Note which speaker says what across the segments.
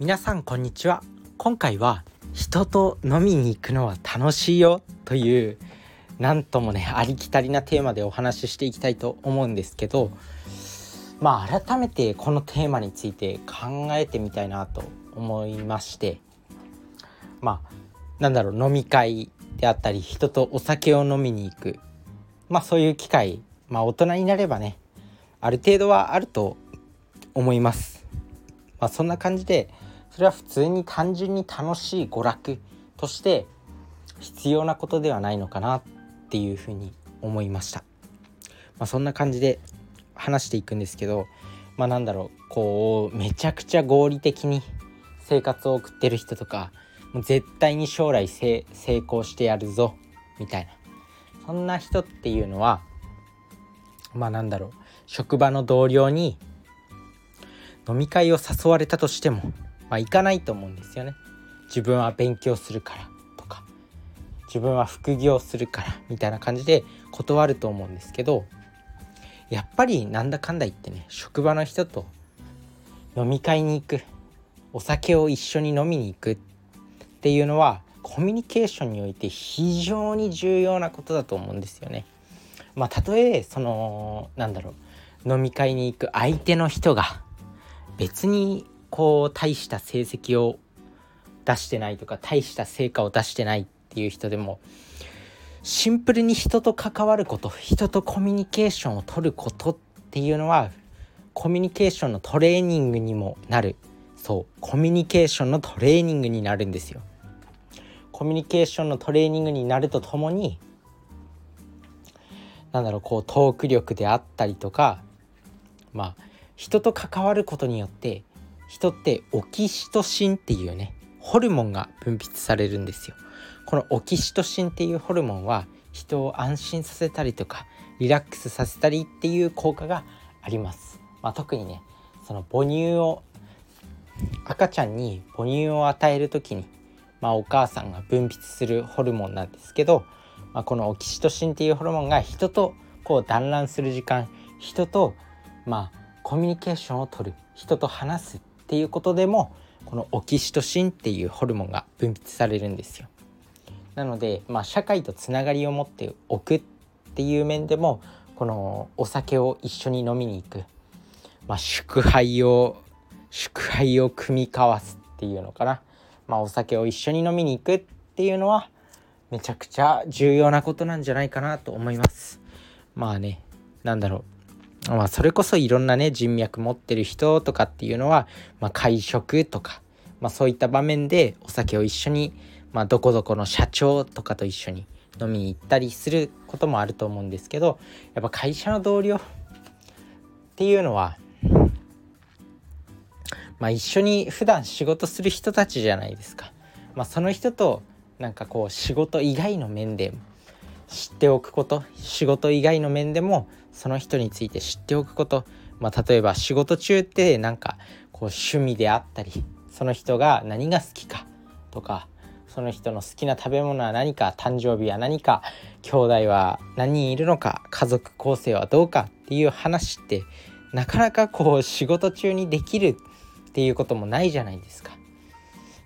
Speaker 1: 皆さんこんにちは今回は人と飲みに行くのは楽しいよというなんともねありきたりなテーマでお話ししていきたいと思うんですけどまあ改めてこのテーマについて考えてみたいなと思いましてまあなんだろう飲み会であったり人とお酒を飲みに行くまあそういう機会まあ大人になればねある程度はあると思います。まあ、そんな感じでそれは普通に単純に楽しい娯楽として必要なことではないのかなっていうふうに思いました。まあ、そんな感じで話していくんですけどまあなんだろうこうめちゃくちゃ合理的に生活を送ってる人とかもう絶対に将来成功してやるぞみたいなそんな人っていうのはまあなんだろう職場の同僚に飲み会を誘われたとしても、まあ、行かないと思うんですよね。自分は勉強するからとか自分は副業するからみたいな感じで断ると思うんですけどやっぱりなんだかんだ言ってね職場の人と飲み会に行くお酒を一緒に飲みに行くっていうのはコミュニケーションにおいて非常に重要なことだと思うんですよね。まあ、たとえそのなんだろう飲み会に行く相手の人が別にこう大した成績を出してないとか大した成果を出してないっていう人でもシンプルに人と関わること人とコミュニケーションを取ることっていうのはコミュニケーションのトレーニングにもなる。そう。コミュニケーションのトレーニングになるんですよ。コミュニケーションのトレーニングになるとともになんだろうこうトーク力であったりとかまあ人と関わることによって人ってオキシトシンっていうねホルモンが分泌されるんですよ。このオキシトシンっていうホルモンは人を安心させたりとかリラックスさせたりっていう効果があります、まあ、特にねその母乳を赤ちゃんに母乳を与える時に、まあ、お母さんが分泌するホルモンなんですけど、まあ、このオキシトシンっていうホルモンが人とこう団らんする時間人とまあコミュニケーションをとる人と話すっていうことでもこのオキシトシンっていうホルモンが分泌されるんですよ。なので、まあ、社会とつながりを持っておくっていう面でもこのお酒を一緒に飲みに行く、まあ、祝杯を祝杯を組み交わすっていうのかな、まあ、お酒を一緒に飲みに行くっていうのはめちゃくちゃ重要なことなんじゃないかなと思います。まあねなんだろうまあ、それこそいろんなね人脈持ってる人とかっていうのは、まあ、会食とか、まあ、そういった場面でお酒を一緒に、まあ、どこどこの社長とかと一緒に飲みに行ったりすることもあると思うんですけどやっぱ会社の同僚っていうのは、まあ、一緒に普段仕事する人たちじゃないですか。まあ、その人となんかこう仕事以外の面で知っておくこと仕事以外の面でもその人について知っておくこと、まあ、例えば仕事中ってなんかこう趣味であったりその人が何が好きかとかその人の好きな食べ物は何か誕生日は何か兄弟は何人いるのか家族構成はどうかっていう話ってなかなかこう仕事中にできるっていうこともないじゃないですか。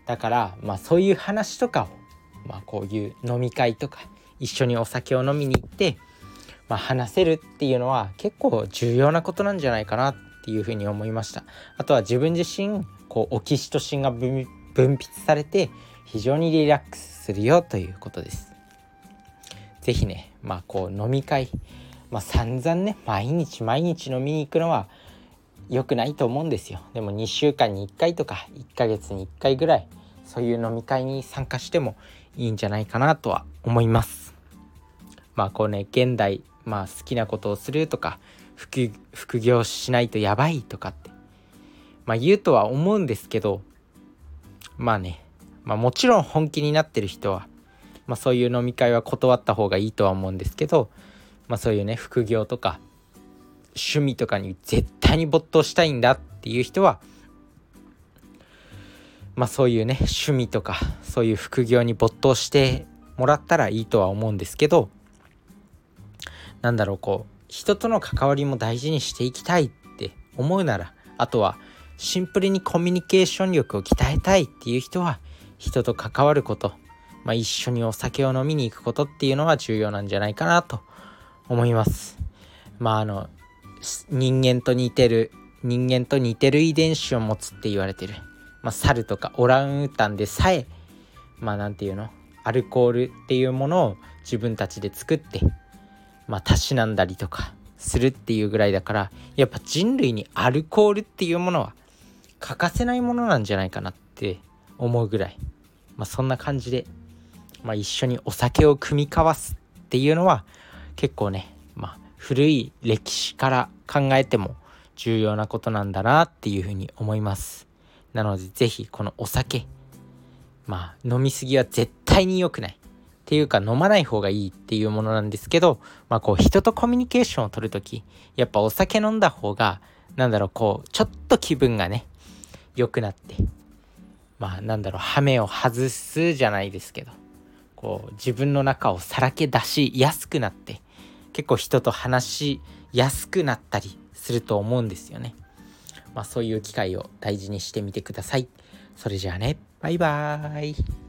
Speaker 1: だからまあそういう話とかをまあこういう飲み会とか一緒にお酒を飲みに行って、まあ、話せるっていうのは結構重要なことなんじゃないかなっていうふうに思いました。あとは自分自身こうオキシトシンが分泌されて非常にリラックスするよということです。是非ねまあこう飲み会まあ散々ね毎日毎日飲みに行くのは良くないと思うんですよ。でも2週間に1回とか1ヶ月に1回ぐらいそういう飲み会に参加してもいいんじゃないかなとは思います。まあこうね現代まあ好きなことをするとか副業しないとやばいとかってまあ言うとは思うんですけどまあねまあもちろん本気になってる人はまあそういう飲み会は断った方がいいとは思うんですけどまあそういうね副業とか趣味とかに絶対に没頭したいんだっていう人はまあそういうね趣味とかそういう副業に没頭してもらったらいいとは思うんですけどなんだろうこう人との関わりも大事にしていきたいって思うならあとはシンプルにコミュニケーション力を鍛えたいっていう人は人と関わること、まあ、一緒にお酒を飲みに行くことっていうのは重要なんじゃないかなと思います。まああの人間と似てる人間と似てる遺伝子を持つって言われてる、まあ、猿とかオランウータンでさえまあ何て言うのアルコールっていうものを自分たちで作ってまあたしなんだりとかするっていうぐらいだからやっぱ人類にアルコールっていうものは欠かせないものなんじゃないかなって思うぐらい、まあ、そんな感じで、まあ、一緒にお酒を酌み交わすっていうのは結構ね、まあ、古い歴史から考えても重要なことなんだなっていうふうに思います。なので是非このお酒まあ飲みすぎは絶対に良くない。ていうか飲まない方がいいっていうものなんですけど、まあこう人とコミュニケーションを取るとき、やっぱお酒飲んだ方が、なんだろう、こう、ちょっと気分がね、良くなって、まあなんだろう、ハメを外すじゃないですけど、こう自分の中をさらけ出しやすくなって、結構人と話しやすくなったりすると思うんですよね。まあそういう機会を大事にしてみてください。それじゃあね、バイバーイ。